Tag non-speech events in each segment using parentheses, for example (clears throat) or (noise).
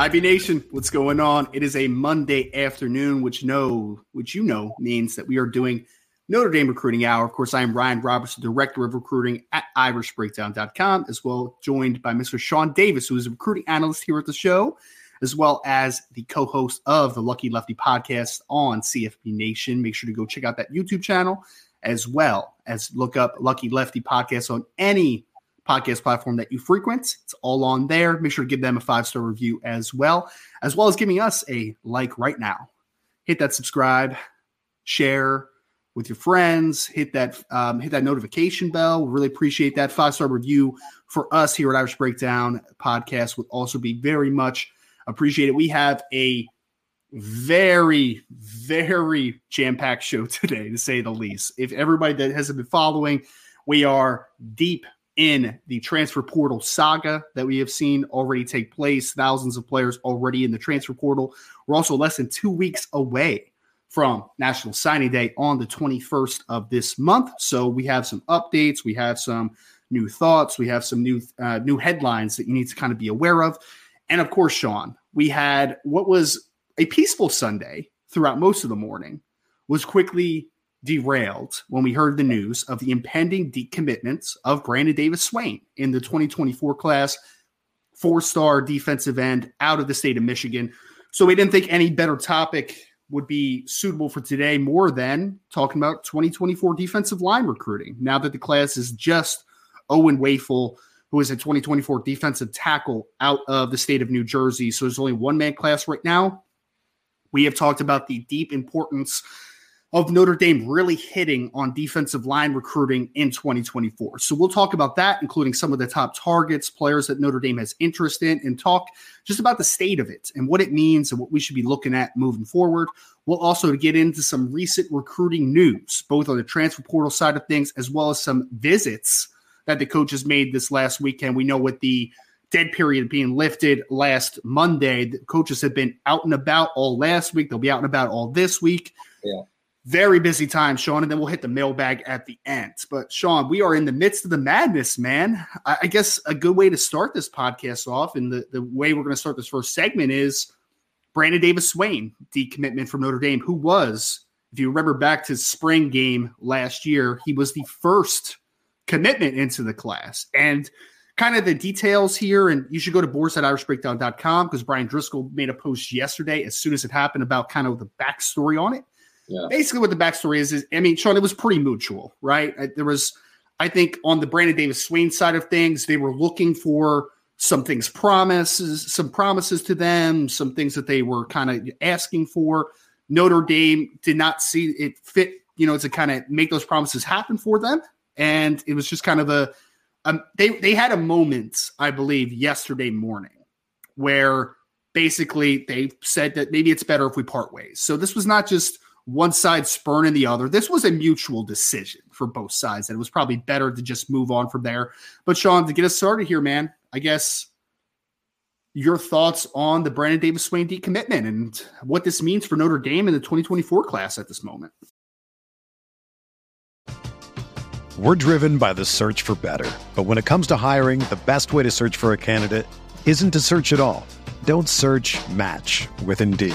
IB Nation, what's going on? It is a Monday afternoon, which know which you know means that we are doing Notre Dame Recruiting Hour. Of course, I am Ryan Robertson, Director of Recruiting at IrishBreakdown.com, as well joined by Mr. Sean Davis, who is a recruiting analyst here at the show, as well as the co-host of the Lucky Lefty podcast on CFB Nation. Make sure to go check out that YouTube channel, as well as look up Lucky Lefty podcast on any podcast platform that you frequent. It's all on there. Make sure to give them a five star review as well, as well as giving us a like right now. Hit that subscribe, share with your friends. Hit that um, hit that notification bell. We really appreciate that five star review for us here at Irish Breakdown podcast. Would also be very much appreciated. We have a very very jam packed show (laughs) today, to say the least. If everybody that hasn't been following, we are deep in the transfer portal saga that we have seen already take place. Thousands of players already in the transfer portal. We're also less than two weeks away from National Signing Day on the 21st of this month. So we have some updates, we have some new thoughts, we have some new uh, new headlines that you need to kind of be aware of. And of course, Sean, we had what was a peaceful Sunday throughout most of the morning was quickly derailed when we heard the news of the impending decommitments of Brandon Davis Swain in the 2024 class, four star defensive end out of the state of Michigan. So we didn't think any better topic would be suitable for today more than talking about 2024 defensive line recruiting. Now that the class is just Owen Wafle, who is a 2024 defensive tackle out of the state of New Jersey. So there's only one man class right now. We have talked about the deep importance of Notre Dame really hitting on defensive line recruiting in 2024. So we'll talk about that, including some of the top targets, players that Notre Dame has interest in, and talk just about the state of it and what it means and what we should be looking at moving forward. We'll also get into some recent recruiting news, both on the transfer portal side of things as well as some visits that the coaches made this last weekend. We know with the dead period being lifted last Monday, the coaches have been out and about all last week. They'll be out and about all this week. Yeah very busy time, Sean, and then we'll hit the mailbag at the end. But Sean, we are in the midst of the madness, man. I, I guess a good way to start this podcast off, and the, the way we're going to start this first segment is Brandon Davis Swain, decommitment from Notre Dame, who was, if you remember back to spring game last year, he was the first commitment into the class. And kind of the details here, and you should go to boards at irishbreakdown.com because Bryan Driskell made a post yesterday as soon as it happened about kind of the backstory on it. Yeah. Basically, what the backstory is is I mean, Sean, it was pretty mutual, right? There was, I think, on the Brandon Davis Swain side of things, they were looking for some things promises, some promises to them, some things that they were kind of asking for. Notre Dame did not see it fit, you know, to kind of make those promises happen for them, and it was just kind of a, um, they they had a moment, I believe, yesterday morning where basically they said that maybe it's better if we part ways. So this was not just one side spurning the other. This was a mutual decision for both sides, and it was probably better to just move on from there. But Sean, to get us started here, man, I guess your thoughts on the Brandon Davis Swain decommitment and what this means for Notre Dame in the 2024 class at this moment. We're driven by the search for better. But when it comes to hiring, the best way to search for a candidate isn't to search at all. Don't search match with Indeed.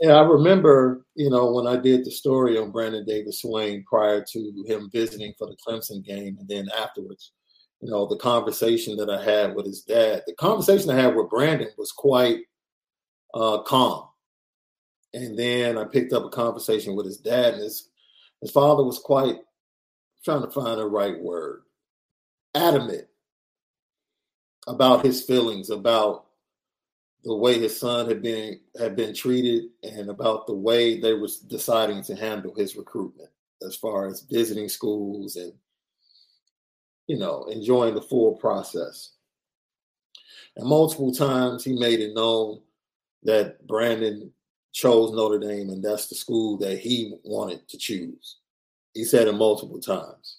Yeah, I remember, you know, when I did the story on Brandon Davis Swain prior to him visiting for the Clemson game and then afterwards, you know, the conversation that I had with his dad. The conversation I had with Brandon was quite uh, calm. And then I picked up a conversation with his dad, and his, his father was quite trying to find the right word adamant about his feelings about the way his son had been had been treated and about the way they was deciding to handle his recruitment as far as visiting schools and you know enjoying the full process. And multiple times he made it known that brandon chose notre dame and that's the school that he wanted to choose. He said it multiple times.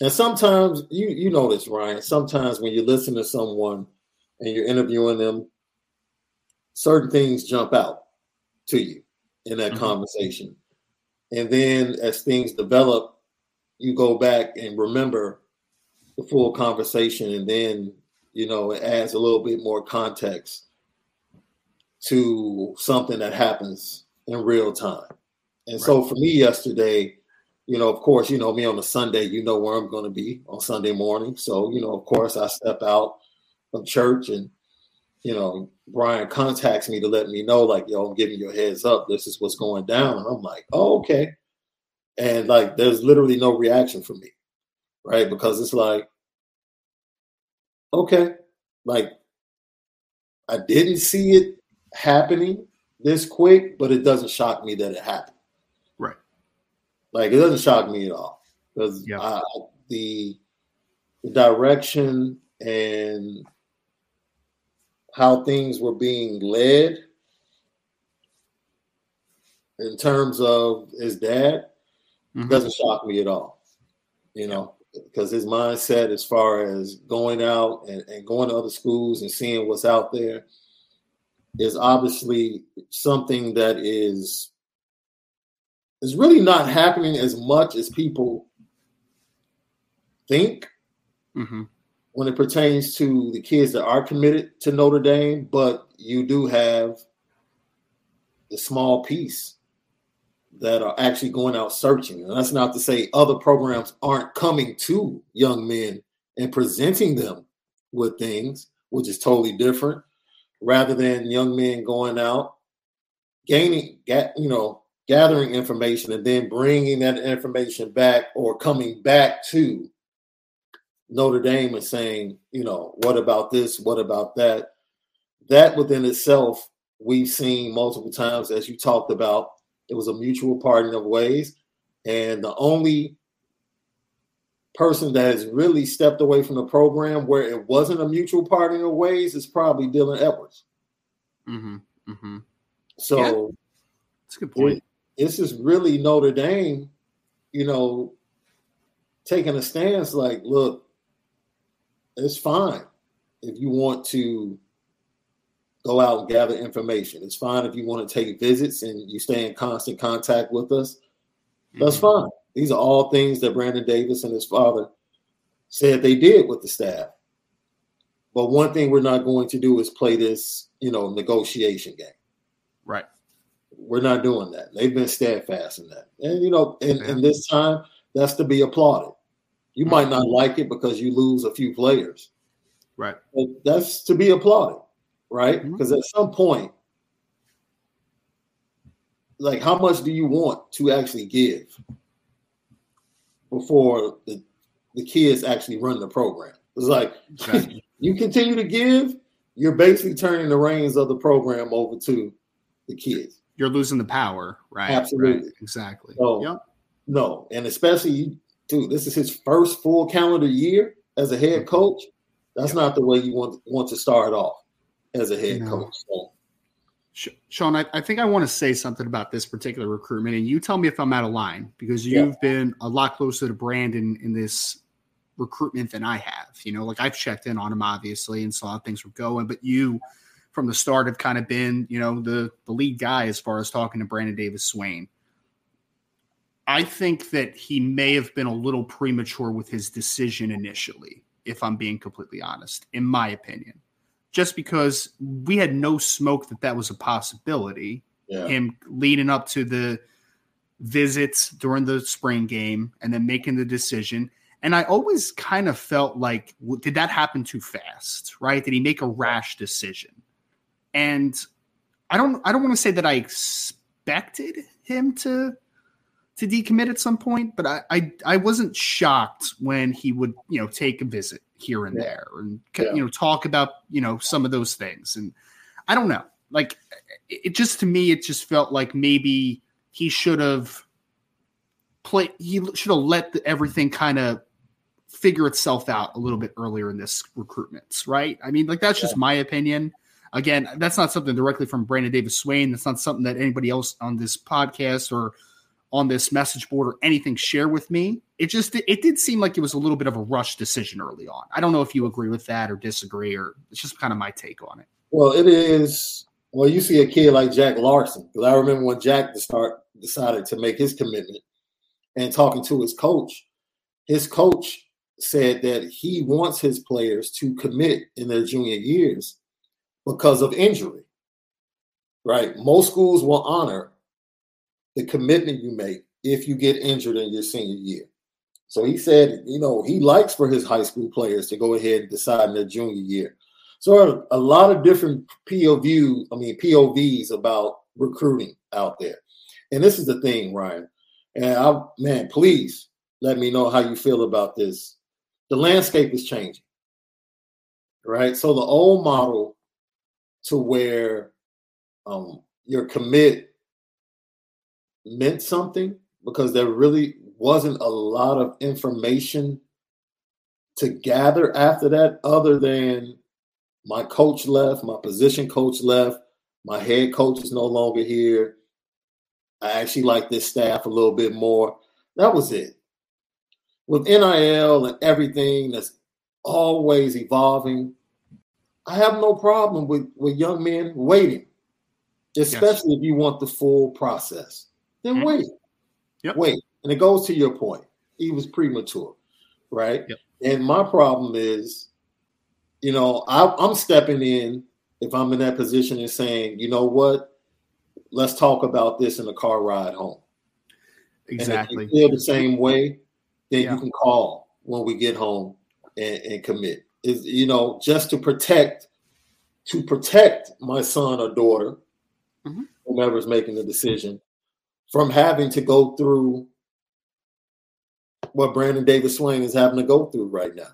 And sometimes you you know this ryan sometimes when you listen to someone and you're interviewing them certain things jump out to you in that mm-hmm. conversation. And then as things develop, you go back and remember the full conversation and then, you know, it adds a little bit more context to something that happens in real time. And right. so for me yesterday, you know, of course, you know me on a Sunday, you know where I'm going to be on Sunday morning. So, you know, of course, I step out of church and you know, Bryan contacts me to let me know, like, yo, I'm giving you a heads up. This is what's going down. And I'm like, oh, okay. And like, there's literally no reaction from me, right? Because it's like, okay, like, I didn't see it happening this quick, but it doesn't shock me that it happened. Right. Like, it doesn't shock me at all because yeah. the, the direction and how things were being led in terms of his dad mm-hmm. doesn't shock me at all. You know, because his mindset as far as going out and, and going to other schools and seeing what's out there is obviously something that is is really not happening as much as people think. Mm-hmm when it pertains to the kids that are committed to Notre Dame, but you do have the small piece that are actually going out searching. And that's not to say other programs aren't coming to young men and presenting them with things, which is totally different, rather than young men going out, gaining, you know, gathering information and then bringing that information back or coming back to Notre Dame and saying, you know, what about this? What about that? That within itself, we've seen multiple times, as you talked about, it was a mutual parting of ways. And the only person that has really stepped away from the program where it wasn't a mutual parting of ways is probably Dylan Edwards. Mm-hmm. Mm-hmm. So yeah. that's a good point. This is really Notre Dame, you know, taking a stance like, look, it's fine if you want to go out and gather information. It's fine if you want to take visits and you stay in constant contact with us. That's mm-hmm. fine. These are all things that Brandon Davis and his father said they did with the staff. But one thing we're not going to do is play this, you know, negotiation game. Right. We're not doing that. They've been steadfast in that. And you know, in, in this time, that's to be applauded. You mm-hmm. might not like it because you lose a few players. Right. But that's to be applauded, right? Because mm-hmm. at some point, like how much do you want to actually give before the, the kids actually run the program? It's like exactly. (laughs) you continue to give, you're basically turning the reins of the program over to the kids. You're losing the power, right? Absolutely. Right. Exactly. So, yep. No, and especially, dude, this is his first full calendar year as a head mm-hmm. coach. That's not the way you want want to start off as a head no. coach. So, Sean, I, I, think I want to say something about this particular recruitment, and you tell me if I'm out of line because you've yeah. been a lot closer to Brandon in this recruitment than I have. You know, like I've checked in on him obviously and saw how things were going, but you from the start have kind of been, you know, the the lead guy as far as talking to Brandon Davis Swain. I think that he may have been a little premature with his decision initially, if I'm being completely honest, in my opinion just because we had no smoke that that was a possibility. Yeah. Him leading up to the visits during the spring game and then making the decision. And I always kind of felt like, did that happen too fast? Right? Did he make a rash decision? And I don't, I don't want to say that I expected him to to decommit at some point, but I, I, I wasn't shocked when he would you know take a visit here and yeah. there and yeah. you know talk about you know some of those things and i don't know like it just to me it just felt like maybe he should have played he should have let the, everything kind of figure itself out a little bit earlier in this recruitments right i mean like that's yeah. just my opinion again that's not something directly from brandon davis swain that's not something that anybody else on this podcast or on this message board or anything share with me. It just it did seem like it was a little bit of a rush decision early on. I don't know if you agree with that or disagree, or it's just kind of my take on it. Well, it is. Well, you see a kid like Jack Larsen because I remember when Jack to start decided to make his commitment and talking to his coach. His coach said that he wants his players to commit in their junior years because of injury. Right? Most schools will honor the commitment you make if you get injured in your senior year. So he said, you know, he likes for his high school players to go ahead and decide in their junior year. So a lot of different POV, I mean POVs about recruiting out there. And this is the thing, Ryan. And I man, please let me know how you feel about this. The landscape is changing. Right? So the old model to where um, your commit meant something because there really wasn't a lot of information to gather after that other than my coach left, my position coach left, my head coach is no longer here. I actually like this staff a little bit more. That was it. With NIL and everything that's always evolving, I have no problem with, with young men waiting, especially yes. if you want the full process then mm-hmm. wait. Yep. Wait. And it goes to your point. He was premature, right? Yep. And my problem is, you know, I, I'm stepping in if I'm in that position and saying, you know what, let's talk about this in the car ride home. Exactly. And if you feel the same way, then yeah. you can call when we get home and, and commit. Is you know just to protect to protect my son or daughter, mm-hmm. whomever's making the decision, from having to go through what Brandon Davis Swain is having to go through right now.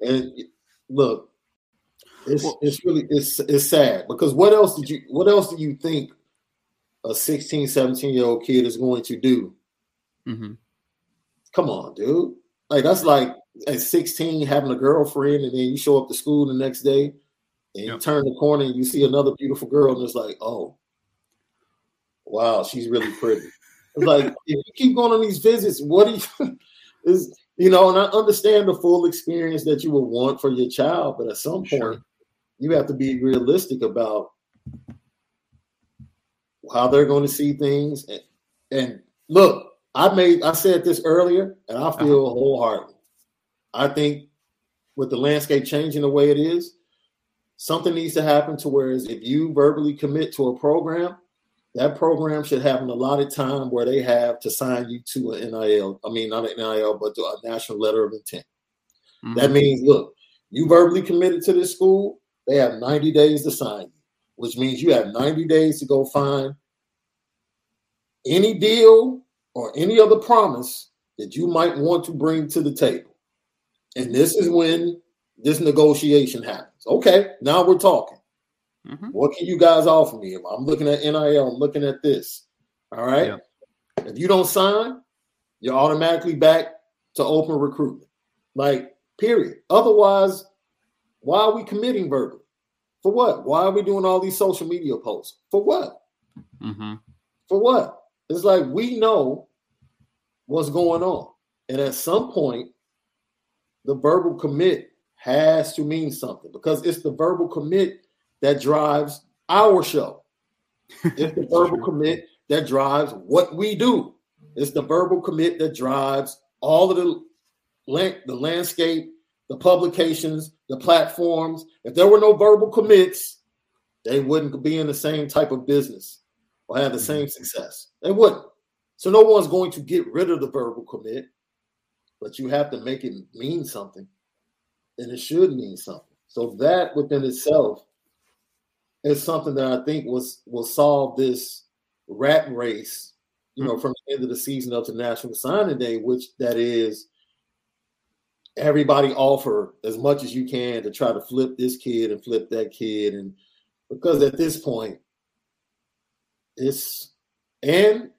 And look, it's well, it's really it's it's sad because what else did you what else do you think a 16, 17 year old kid is going to do? Mm-hmm. Come on, dude. Like that's like at 16 having a girlfriend and then you show up to school the next day and yep. you turn the corner and you see another beautiful girl and it's like, oh, wow, she's really pretty. It's like if you keep going on these visits, what do you (laughs) is you know, and I understand the full experience that you would want for your child, but at some point sure. you have to be realistic about how they're going to see things. And, and look, I made I said this earlier, and I feel uh-huh. wholeheartedly. I think with the landscape changing the way it is, something needs to happen to whereas if you verbally commit to a program, that program should have an allotted time where they have to sign you to an NIL. I mean, not an NIL, but to a national letter of intent. Mm-hmm. That means, look, you verbally committed to this school, they have 90 days to sign you, which means you have 90 days to go find any deal or any other promise that you might want to bring to the table. And this is when this negotiation happens. Okay, now we're talking. Mm-hmm. What can you guys offer me? I'm looking at NIL, I'm looking at this. All right. Yeah. If you don't sign, you're automatically back to open recruitment. Like, period. Otherwise, why are we committing verbally? For what? Why are we doing all these social media posts? For what? Mm-hmm. For what? It's like we know what's going on. And at some point, the verbal commit has to mean something because it's the verbal commit that drives our show. (laughs) It's the verbal commit that drives what we do. It's the verbal commit that drives all of the, the landscape, the publications, the platforms. If there were no verbal commits, they wouldn't be in the same type of business or have the mm-hmm. same success. They wouldn't. So no one's going to get rid of the verbal commit, but you have to make it mean something. And it should mean something. So that within itself is something that I think was will solve this rat race, you know, mm-hmm. from the end of the season up to National Signing Day, which that is everybody offer as much as you can to try to flip this kid and flip that kid. And because at this point, it's and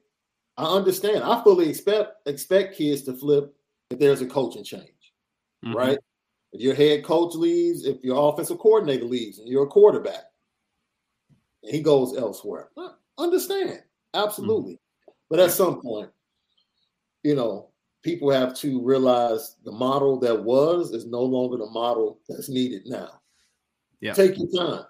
I understand. I fully expect expect kids to flip if there's a coaching change, mm-hmm. right? If your head coach leaves, if your offensive coordinator leaves, and you're a quarterback, he goes elsewhere, I understand absolutely. Mm-hmm. But at some point, you know, people have to realize the model that was is no longer the model that's needed now. Yeah, take your time.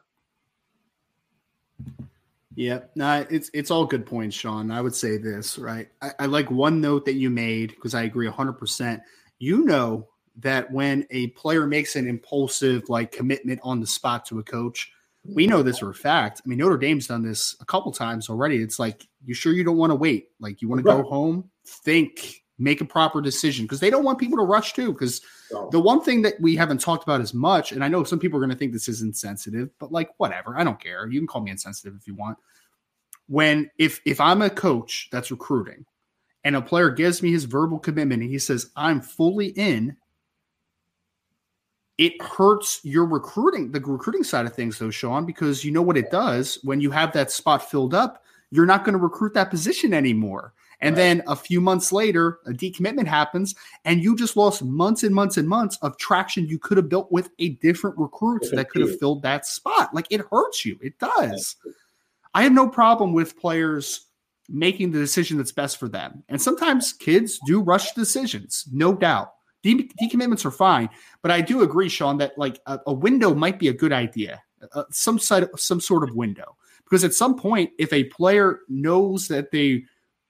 Yeah, no, it's it's all good points, Sean. I would say this, right? I, I like one note that you made because I agree 100%. You know that when a player makes an impulsive like commitment on the spot to a coach, we know this for a fact. I mean, Notre Dame's done this a couple times already. It's like, you sure you don't want to wait? Like, you want to right. go home, think, make a proper decision because they don't want people to rush too. Because no. the one thing that we haven't talked about as much, and I know some people are going to think this is insensitive, but like whatever, I don't care. You can call me insensitive if you want. When if if I'm a coach that's recruiting and a player gives me his verbal commitment and he says I'm fully in, it hurts your recruiting, the recruiting side of things, though, Sean, because you know what it does when you have that spot filled up, you're not going to recruit that position anymore. And right. then a few months later, a decommitment happens, and you just lost months and months and months of traction you could have built with a different recruit that could have filled that spot. Like it hurts you. It does. I have no problem with players making the decision that's best for them. And sometimes kids do rush decisions, no doubt. De- decommitments are fine, but I do agree, Sean, that like a, a window might be a good idea, uh, some side, some sort of window, because at some point, if a player knows that they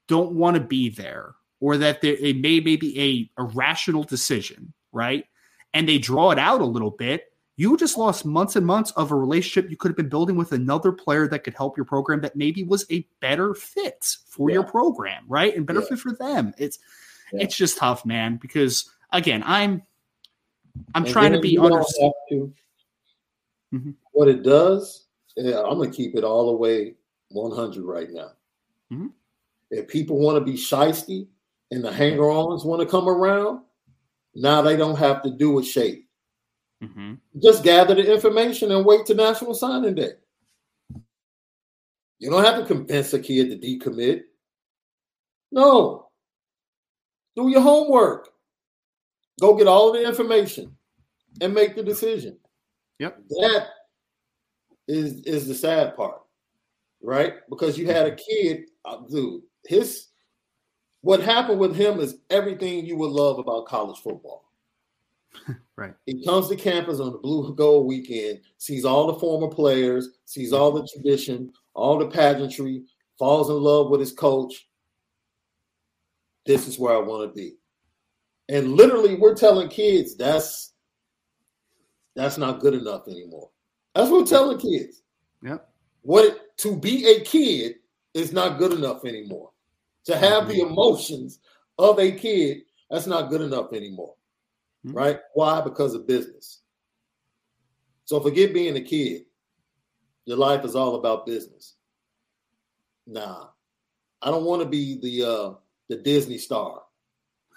don't want to be there or that they may maybe a, a rational decision, right? And they draw it out a little bit, you just lost months and months of a relationship you could have been building with another player that could help your program that maybe was a better fit for yeah. your program, right? And better yeah. fit for them. It's yeah. it's just tough, man, because again, I'm I'm and trying to be understood. Mm-hmm. What it does, yeah, I'm gonna keep it all the way 100 right now. Mm-hmm. If people want to be shisty and the hanger-ons want to come around, now they don't have to do it shady. Mm-hmm. Just gather the information and wait to National Signing Day. You don't have to convince a kid to decommit. No. Do your homework. Go get all the information and make the decision. Yep. That is is the sad part, right? Because you had a kid, uh, dude, his what happened with him is everything you would love about college football. (laughs) right. He comes to campus on the blue gold weekend, sees all the former players, sees all the tradition, all the pageantry, falls in love with his coach. This is where I want to be. And literally, we're telling kids that's that's not good enough anymore. That's what I'm telling kids. Yep. What to be a kid is not good enough anymore. To have the emotions of a kid, that's not good enough anymore. Mm-hmm. Right? Why? Because of business. So forget being a kid. Your life is all about business. Nah. I don't want to be the uh the Disney star. (laughs)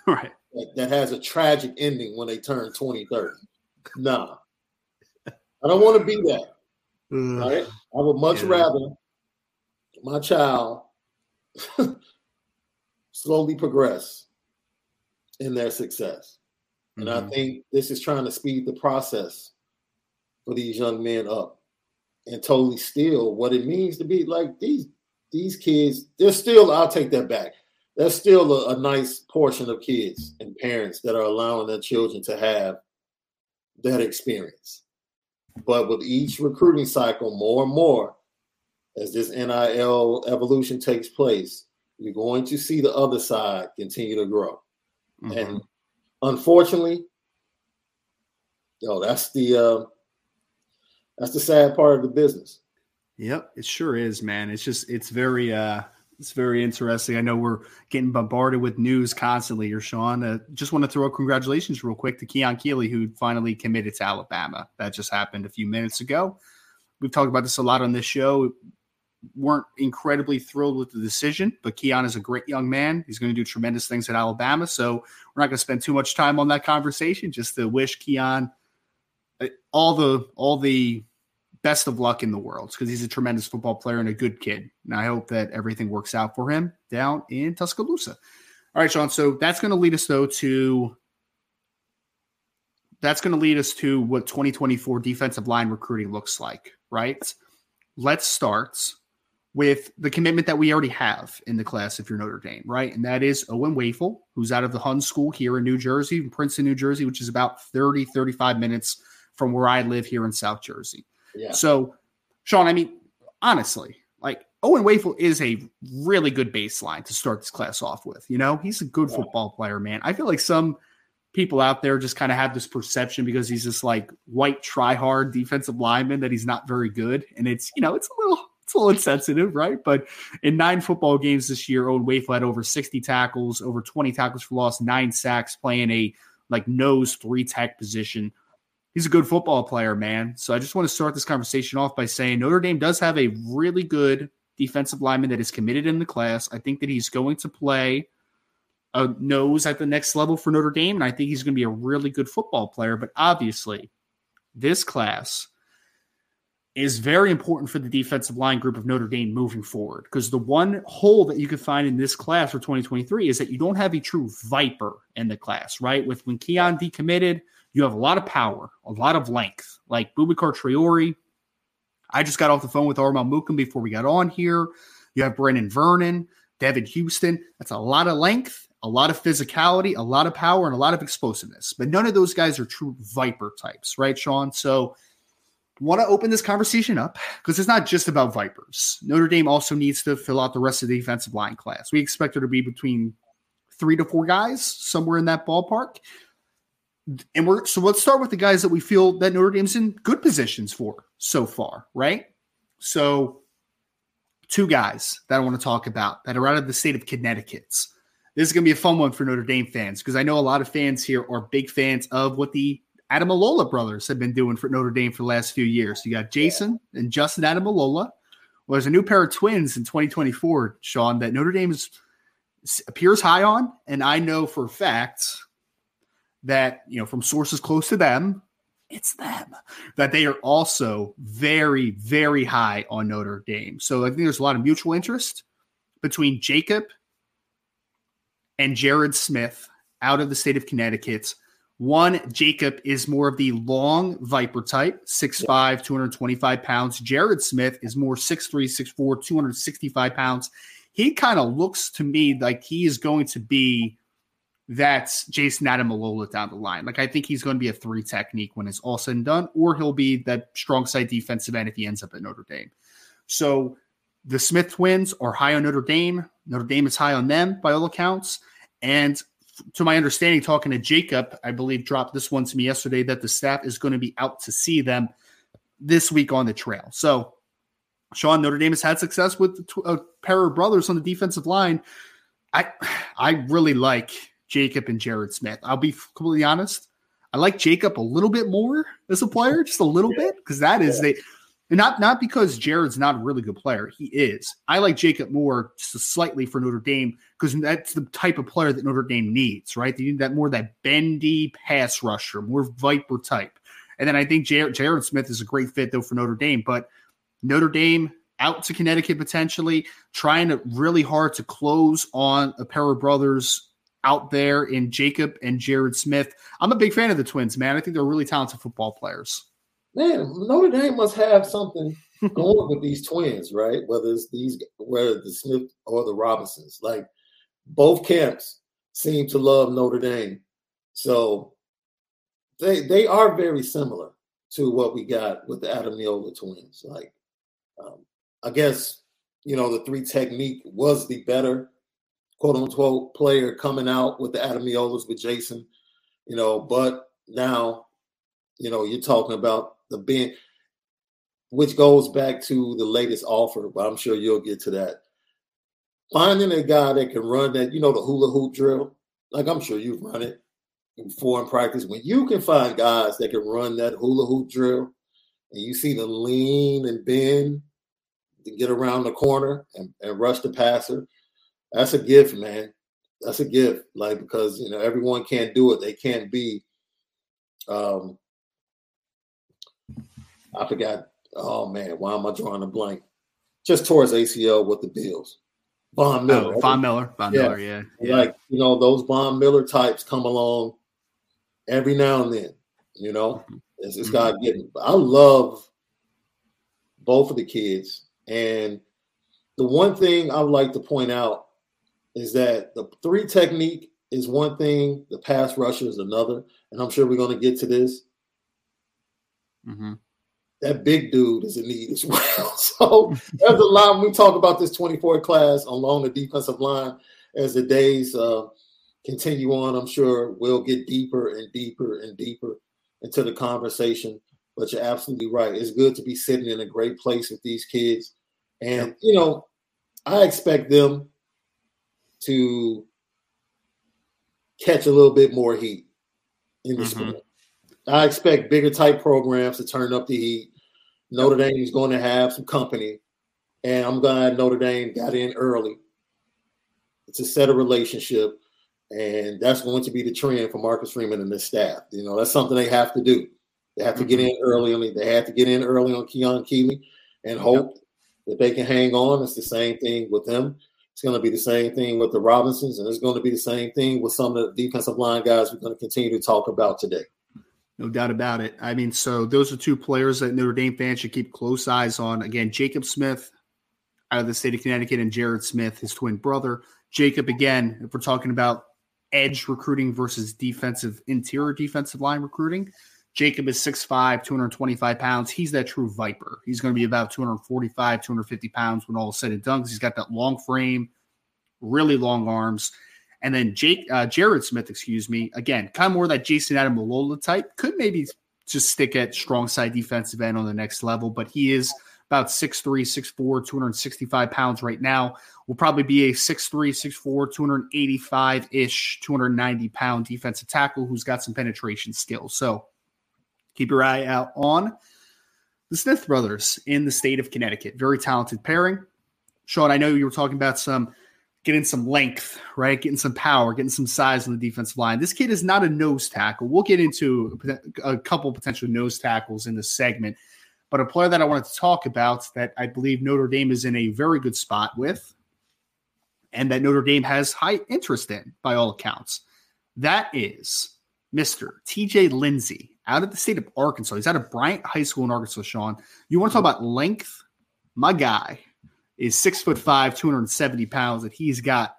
Right. That, that has a tragic ending when they turn 20, 30. Nah. I don't want to be that. Right? I would much yeah. rather my child (laughs) slowly progress in their success. And mm-hmm. I think this is trying to speed the process for these young men up and totally steal what it means to be like these these kids. They're still, I'll take that back. There's still a, a nice portion of kids and parents that are allowing their children to have that experience. But with each recruiting cycle, more and more, as this NIL evolution takes place, you're going to see the other side continue to grow. Mm-hmm. And unfortunately, yo, that's the uh, that's the sad part of the business. Yep, it sure is, man. It's just it's very uh it's very interesting. I know we're getting bombarded with news constantly here, Sean. Uh, just want to throw a congratulations real quick to Keon Keeley, who finally committed to Alabama. That just happened a few minutes ago. We've talked about this a lot on this show. Weren't incredibly thrilled with the decision, but Keon is a great young man. He's going to do tremendous things at Alabama. So we're not going to spend too much time on that conversation. Just to wish Keon uh, all the all the best of luck in the world because he's a tremendous football player and a good kid. And I hope that everything works out for him down in Tuscaloosa. All right, Sean. So that's going to lead us though to that's going to lead us to what 2024 defensive line recruiting looks like, right? Let's start with the commitment that we already have in the class if you're Notre Dame, right? And that is Owen Wafle, who's out of the Hun School here in New Jersey, in Princeton, New Jersey, which is about 30, 35 minutes from where I live here in South Jersey. So, Sean, I mean, honestly, like Owen Wafle is a really good baseline to start this class off with. You know, he's a good yeah. football player, man. I feel like some people out there just kind of have this perception because he's this like white try hard defensive lineman that he's not very good. And it's, you know, it's a little it's a little insensitive, right? But in nine football games this year, Owen Wafle had over 60 tackles, over 20 tackles for loss, nine sacks, playing a like nose three tech position he's a good football player, man. So I just want to start this conversation off by saying Notre Dame does have a really good defensive lineman that is committed in the class. I think that he's going to play a nose at the next level for Notre Dame, and I think he's going to be a really good football player. But obviously, this class is very important for the defensive line group of Notre Dame moving forward because the one hole that you can find in this class for 2023 is that you don't have a true viper in the class, right? With when Keon decommitted – you have a lot of power, a lot of length, like Boubacar Traore. I just got off the phone with Armel Mukam before we got on here. You have Brenan Vernon, Devan Houstan. That's a lot of length, a lot of physicality, a lot of power, and a lot of explosiveness. But none of those guys are true Viper types, right, Sean? So want to open this conversation up because it's not just about Vipers. Notre Dame also needs to fill out the rest of the defensive line class. We expect there to be between three to four guys, somewhere in that ballpark and we're so let's start with the guys that we feel that Notre Dame's in good positions for so far, right? So, two guys that I want to talk about that are out of the state of Connecticut. This is going to be a fun one for Notre Dame fans because I know a lot of fans here are big fans of what the Ademilola brothers have been doing for Notre Dame for the last few years. You got Jayson and Justin Ademilola. Well, there's a new pair of twins in 2024, Sean, that Notre Dame appears high on, and I know for a fact that, you know, from sources close to them, it's them, that they are also very, very high on Notre Dame. So I think there's a lot of mutual interest between Jacob and Jared Smith out of the state of Connecticut. One, Jacob is more of the long Viper type, 6'5, 225 pounds. Jared Smith is more 6'3, 6'4, 265 pounds. He kind of looks to me like he is going to be that's Jayson Ademilola down the line. Like I think he's going to be a three technique when it's all said and done, or he'll be that strong side defensive end if he ends up at Notre Dame. So the Smith twins are high on Notre Dame. Notre Dame is high on them by all accounts. And to my understanding, talking to Jacob, I believe dropped this one to me yesterday that the staff is going to be out to see them this week on the trail. So, Sean Notre Dame has had success with a uh, pair of brothers on the defensive line. I (sighs) I really like Jacob and Jared Smith. I'll be completely honest. I like Jacob a little bit more as a player, just a little yeah. bit, because that is yeah. they not not because Jared's not a really good player. He is. I like Jacob more just slightly for Notre Dame because that's the type of player that Notre Dame needs, right? They need that more that bendy pass rusher, more Viper type. And then I think Jared, Jared Smith is a great fit though for Notre Dame, but Notre Dame out to Connecticut potentially, trying to really hard to close on a pair of brothers out there in Jacob and Jared Smith. I'm a big fan of the twins, man. I think they're really talented football players. Man, Notre Dame must have something going with these twins, right? Whether it's these, whether the Smith or the Robinsons, like both camps seem to love Notre Dame, so they they are very similar to what we got with the Ademilola twins. Like, um, I guess you know the three technique was the better quote unquote player coming out with the Ademilolas with Jayson, you know, but now, you know, you're talking about the Ben, which goes back to the latest offer, but I'm sure you'll get to that. Finding a guy that can run that, you know, the hula hoop drill, like I'm sure you've run it before in practice. When you can find guys that can run that hula hoop drill and you see the lean and bend to get around the corner and, and rush the passer, that's a gift, man. That's a gift. Like because you know everyone can't do it. They can't be. Um, I forgot. Oh man, why am I drawing a blank? Just towards ACL with the Bills. Von Miller. Oh, Von Miller. Von yeah. Miller. Yeah. yeah. Like you know those Von Miller types come along every now and then. You know, it's, it's mm-hmm. God given. I love both of the kids, and the one thing I would like to point out is that the three technique is one thing, the pass rusher is another, and I'm sure we're going to get to this. Mm-hmm. That big dude is in need as (laughs) well. so there's a lot we talk about this 24 class along the defensive line as the days uh, continue on. I'm sure we'll get deeper and deeper and deeper into the conversation. But you're absolutely right. It's good to be sitting in a great place with these kids. And, you know, I expect them to catch a little bit more heat in the mm-hmm. spring. I expect bigger type programs to turn up the heat. Notre Dame is going to have some company, and I'm glad Notre Dame got in early to set a relationship, and that's going to be the trend for Marcus Freeman and his staff. You know, that's something they have to do. They have to get in mm-hmm. early on. They have to get in early on Keon Keeley and hope yep. that they can hang on. It's the same thing with them. It's going to be the same thing with the Robinsons, and it's going to be the same thing with some of the defensive line guys we're going to continue to talk about today. No doubt about it. I mean, so those are two players that Notre Dame fans should keep close eyes on. Again, Jacob Smith out of the state of Connecticut and Jared Smith, his twin brother. Jacob, again, if we're talking about edge recruiting versus defensive, interior defensive line recruiting, Jacob is 6'5, 225 pounds. He's that true viper. He's going to be about 245, 250 pounds when all is said and done. He's got that long frame, really long arms. And then Jake, uh, Jared Smith, excuse me, again, kind of more that Jayson Ademilola type. Could maybe just stick at strong side defensive end on the next level, but he is about 6'3, 6'4, 265 pounds right now. Will probably be a 6'3, 6'4, 285 ish, 290 pound defensive tackle who's got some penetration skills. So keep your eye out on the Smith brothers in the state of Connecticut. Very talented pairing. Sean, I know you were talking about some getting some length, right? Getting some power, getting some size on the defensive line. This kid is not a nose tackle. We'll get into a couple potential nose tackles in this segment, but a player that I wanted to talk about that I believe Notre Dame is in a very good spot with, and that Notre Dame has high interest in by all accounts. That is Mr. TJ Lindsey out of the state of Arkansas. He's out of Bryant High School in Arkansas, Sean. You want to talk about length? My guy is six foot five, 270 pounds, and he's got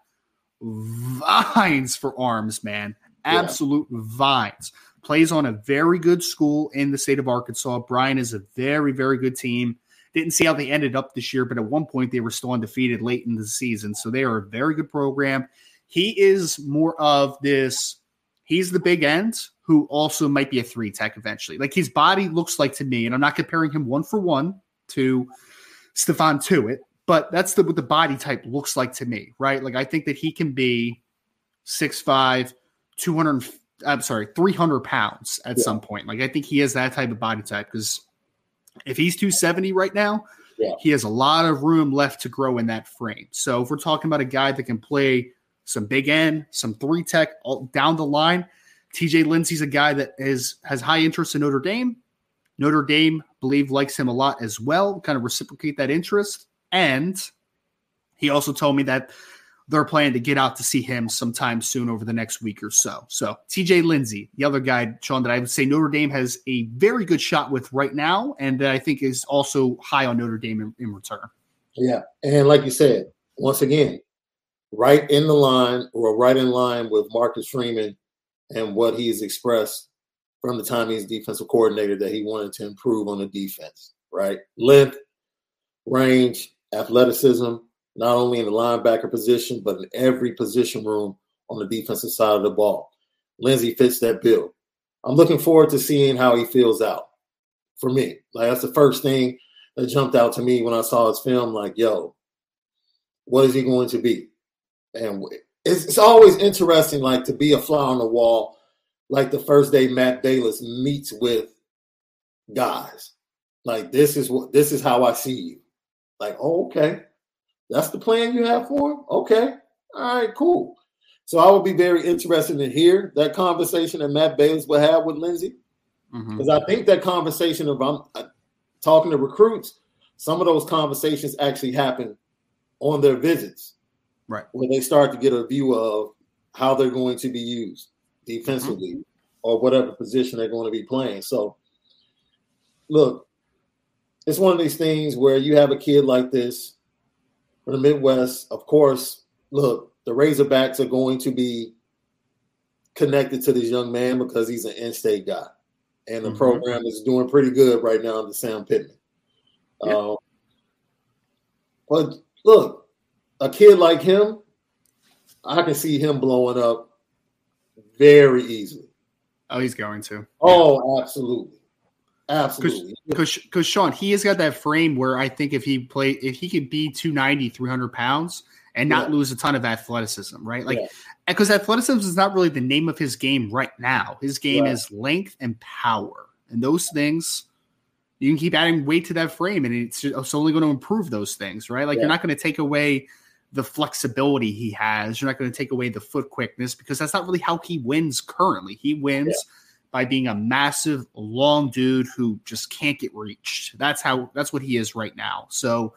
vines for arms, man. Absolute yeah. vines. Plays on a very good school in the state of Arkansas. Bryant is a very, very good team. Didn't see how they ended up this year, but at one point they were still undefeated late in the season. So they are a very good program. He is more of this he's the big end who also might be a three tech eventually. Like his body looks like to me, and I'm not comparing him one for one to Stephon Tuitt, but that's the, what the body type looks like to me, right? Like I think that he can be 6'5, 200, I'm sorry, 300 pounds at yeah. some point. Like I think he has that type of body type because if he's 270 right now, yeah. he has a lot of room left to grow in that frame. So if we're talking about a guy that can play some big end, some three tech all down the line, TJ Lindsey's a guy that is has high interest in Notre Dame. Notre Dame believe likes him a lot as well, kind of reciprocate that interest. And he also told me that they're planning to get out to see him sometime soon over the next week or so. So TJ Lindsey, the other guy, Sean, that I would say Notre Dame has a very good shot with right now, and that I think is also high on Notre Dame in, in return. Yeah, and like you said, once again, right in the line or right in line with Marcus Freeman and what he's expressed from the time he's defensive coordinator that he wanted to improve on the defense. Right, length, range, athleticism not only in the linebacker position, but in every position room on the defensive side of the ball. Lindsey fits that bill. I'm looking forward to seeing how he feels out for me. Like that's the first thing that jumped out to me when I saw his film. Like, yo, what is he going to be? And it's, it's always interesting, like to be a fly on the wall, like the first day Matt Balis meets with guys. Like this is what this is how I see you. Like, oh, okay. That's the plan you have for him? Okay. All right, cool. So I would be very interested to hear that conversation that Matt Balis will have with Lindsey. Because mm-hmm. I think that conversation of I'm uh, talking to recruits, some of those conversations actually happen on their visits. Right. Where they start to get a view of how they're going to be used defensively mm-hmm. or whatever position they're going to be playing. So look, it's one of these things where you have a kid like this from the Midwest, of course, look, the Razorbacks are going to be connected to this young man because he's an in-state guy, and the mm-hmm. program is doing pretty good right now under Sam Pittman. Yeah. Uh, but look, a kid like him, I can see him blowing up very easily. Oh, he's going to. Oh, yeah. absolutely. Absolutely. Because because Sean, he has got that frame where I think if he play if he could be 290, 300 pounds and not yeah. lose a ton of athleticism, right? Like because yeah. athleticism is not really the name of his game right now. His game right. is length and power. And those things you can keep adding weight to that frame and it's, it's only going to improve those things, right? Like yeah. you're not going to take away the flexibility he has. You're not going to take away the foot quickness because that's not really how he wins currently. He wins by being a massive, long dude who just can't get reached. That's how that's what he is right now. So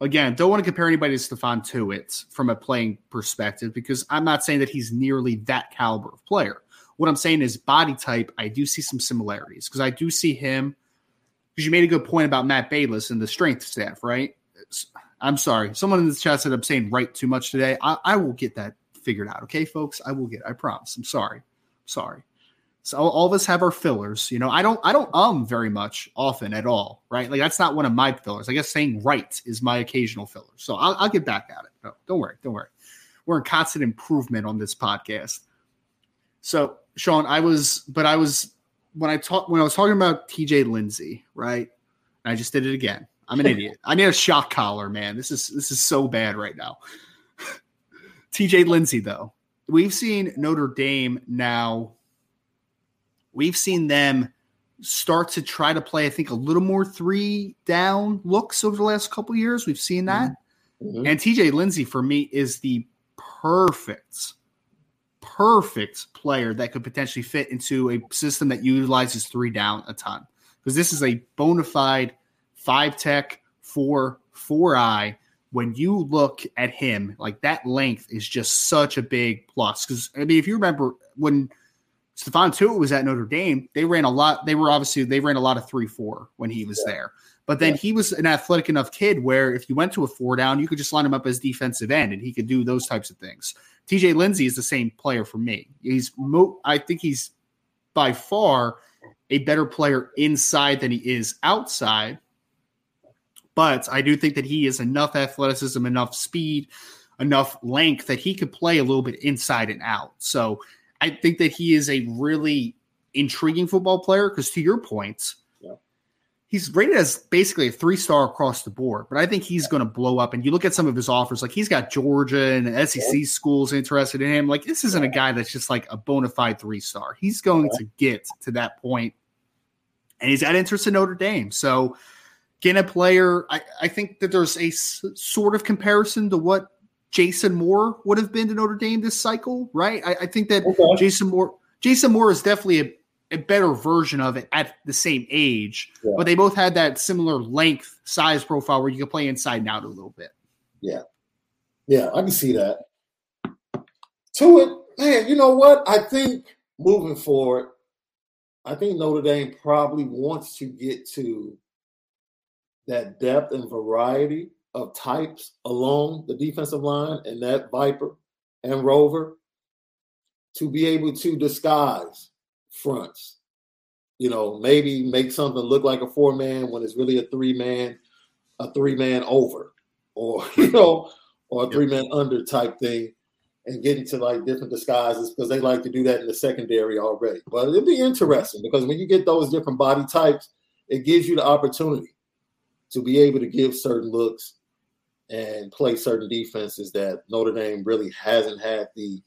again, don't want to compare anybody to Stefan Stephon Tuitt from a playing perspective because I'm not saying that he's nearly that caliber of player. What I'm saying is body type, I do see some similarities because I do see him because you made a good point about Matt Balis and the strength staff, right? I'm sorry. Someone in the chat said I'm saying right too much today. I, I will get that figured out. Okay, folks. I will get. I promise. I'm sorry. sorry. So all of us have our fillers. You know, I don't I don't um very much often at all, right? Like that's not one of my fillers. I guess saying right is my occasional filler. So I'll, I'll get back at it. No, don't worry, don't worry. We're in constant improvement on this podcast. So Sean, I was, but I was when I talked when I was talking about TJ Lindsay, right? And I just did it again. I'm an idiot. I need a shock collar, man. This is this is so bad right now. (laughs) TJ Lindsay, though, we've seen Notre Dame now We've seen them start to try to play, I think, a little more three down looks over the last couple years. We've seen that. Mm-hmm. And TJ Lindsay, for me, is the perfect, perfect player that could potentially fit into a system that utilizes three down a ton. Because this is a bona fide five tech, four, four eye. When you look at him, like that length is just such a big plus. Because, I mean, if you remember when – Stephon Tuitt was at Notre Dame. They ran a lot. They were obviously they ran a lot of three four when he was yeah. there. But then yeah. he was an athletic enough kid where if you went to a four down, you could just line him up as defensive end, and he could do those types of things. TJ Lindsey is the same player for me. He's mo- I think he's by far a better player inside than he is outside. But I do think that he is enough athleticism, enough speed, enough length that he could play a little bit inside and out. So I think that he is a really intriguing football player because, to your point, he's rated as basically a three star across the board, but I think he's going to blow up. And you look at some of his offers, like he's got Georgia and SEC schools interested in him. Like this isn't a guy that's just like a bona fide three star. He's going to get to that point, and he's got interest in Notre Dame. So, getting a player, I, I think that there's a s- sort of comparison to what Jason Moore would have been to Notre Dame this cycle, right? I, I think that okay. Jason Moore. Jason Moore is definitely a, a better version of it at the same age, yeah. but they both had that similar length, size profile where you could play inside and out a little bit. Yeah. Yeah, I can see that. To it, man, you know what? I think moving forward, I think Notre Dame probably wants to get to that depth and variety of types along the defensive line and that Viper and Rover to be able to disguise fronts. You know, maybe make something look like a four man when it's really a three man, a three man over, or (laughs) you know, or a three man under type thing, and get into like different disguises because they like to do that in the secondary already. But it'd be interesting because when you get those different body types, it gives you the opportunity to be able to give certain looks and play certain defenses that Notre Dame really hasn't had the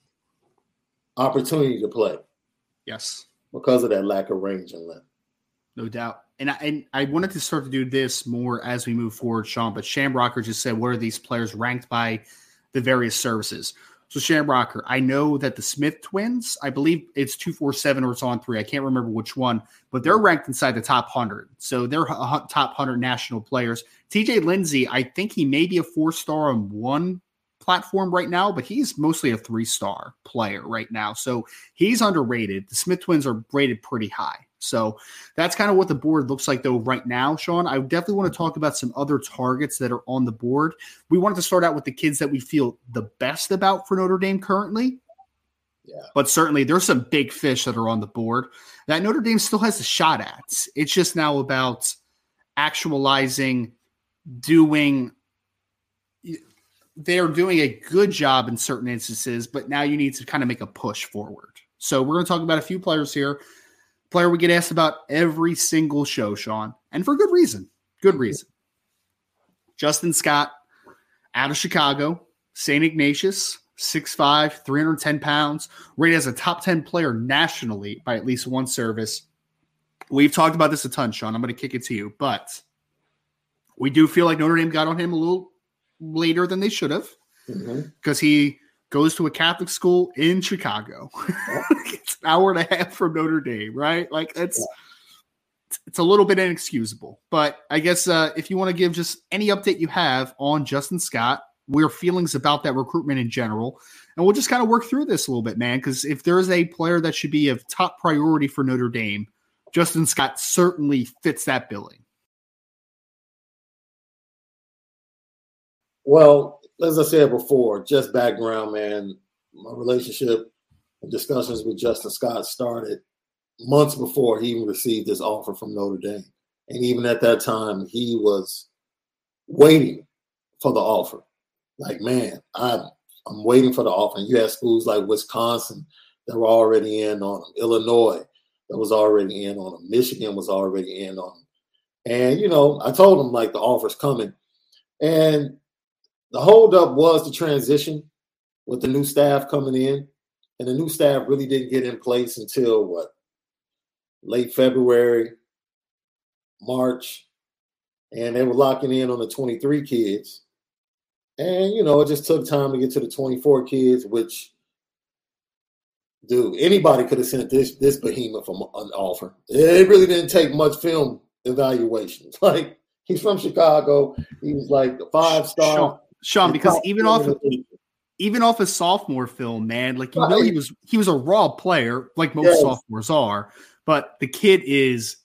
opportunity to play. Yes because of that lack of range and length. No doubt. And I, and I wanted to start to do this more as we move forward, Sean. But Shamrocker just said, "What are these players ranked by the various services?" So Shambrocker, I know that the Smith twins, I believe it's two four seven or it's on three. I can't remember which one, but they're ranked inside the top hundred. So they're top hundred national players. TJ Lindsay, I think he may be a four star on one platform right now, but he's mostly a three star player right now. So he's underrated. The Smith twins are rated pretty high. So that's kind of what the board looks like, though, right now, Sean. I definitely want to talk about some other targets that are on the board. We wanted to start out with the kids that we feel the best about for Notre Dame currently. Yeah. But certainly there's some big fish that are on the board that Notre Dame still has a shot at. It's just now about actualizing, doing they're doing a good job in certain instances, but now you need to kind of make a push forward. So we're going to talk about a few players here. Player we get asked about every single show, Sean, and for good reason. Good reason. Justin Scott out of Chicago, St. Ignatius, 6'5, 310 pounds, rated as a top 10 player nationally by at least one service. We've talked about this a ton, Sean. I'm going to kick it to you, but we do feel like Notre Dame got on him a little later than they should have because mm-hmm. he goes to a Catholic school in Chicago. (laughs) it's an hour and a half from Notre Dame, right? Like it's yeah. it's a little bit inexcusable. But I guess uh, if you want to give just any update you have on Justin Scott, your feelings about that recruitment in general, and we'll just kind of work through this a little bit, man. Because if there is a player that should be of top priority for Notre Dame, Justin Scott certainly fits that billing. Well, as I said before, just background, man. My relationship and discussions with Justin Scott started months before he even received his offer from Notre Dame. And even at that time, he was waiting for the offer. Like, man, I'm I'm waiting for the offer. And you had schools like Wisconsin that were already in on him, Illinois that was already in on him, Michigan was already in on him. And you know, I told him like the offer's coming. And the holdup was the transition with the new staff coming in, and the new staff really didn't get in place until what late February, March, and they were locking in on the 23 kids. And you know, it just took time to get to the 24 kids, which dude, anybody could have sent this this behemoth from an offer. It really didn't take much film evaluation. (laughs) Like he's from Chicago. He was like a five star. Sean, because even off of, even off his sophomore film, man, like you know he was he was a raw player, like most yes. sophomores are, but the kid is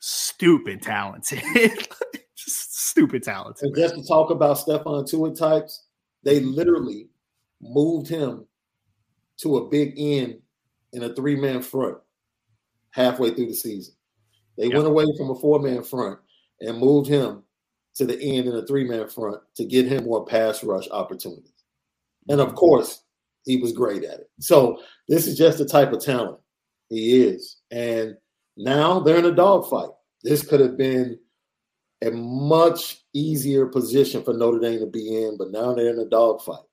stupid talented. (laughs) just stupid talented. And just to talk about Stephon Tuitt types, they mm-hmm. literally moved him to a big end in a three-man front halfway through the season. They yep. went away from a four-man front and moved him to the end in a three man front to get him more pass rush opportunities. And of mm-hmm. course, He was great at it. So this is just the type of talent he is. And now they're in a dogfight. This could have been a much easier position for Notre Dame to be in, but now they're in a dogfight,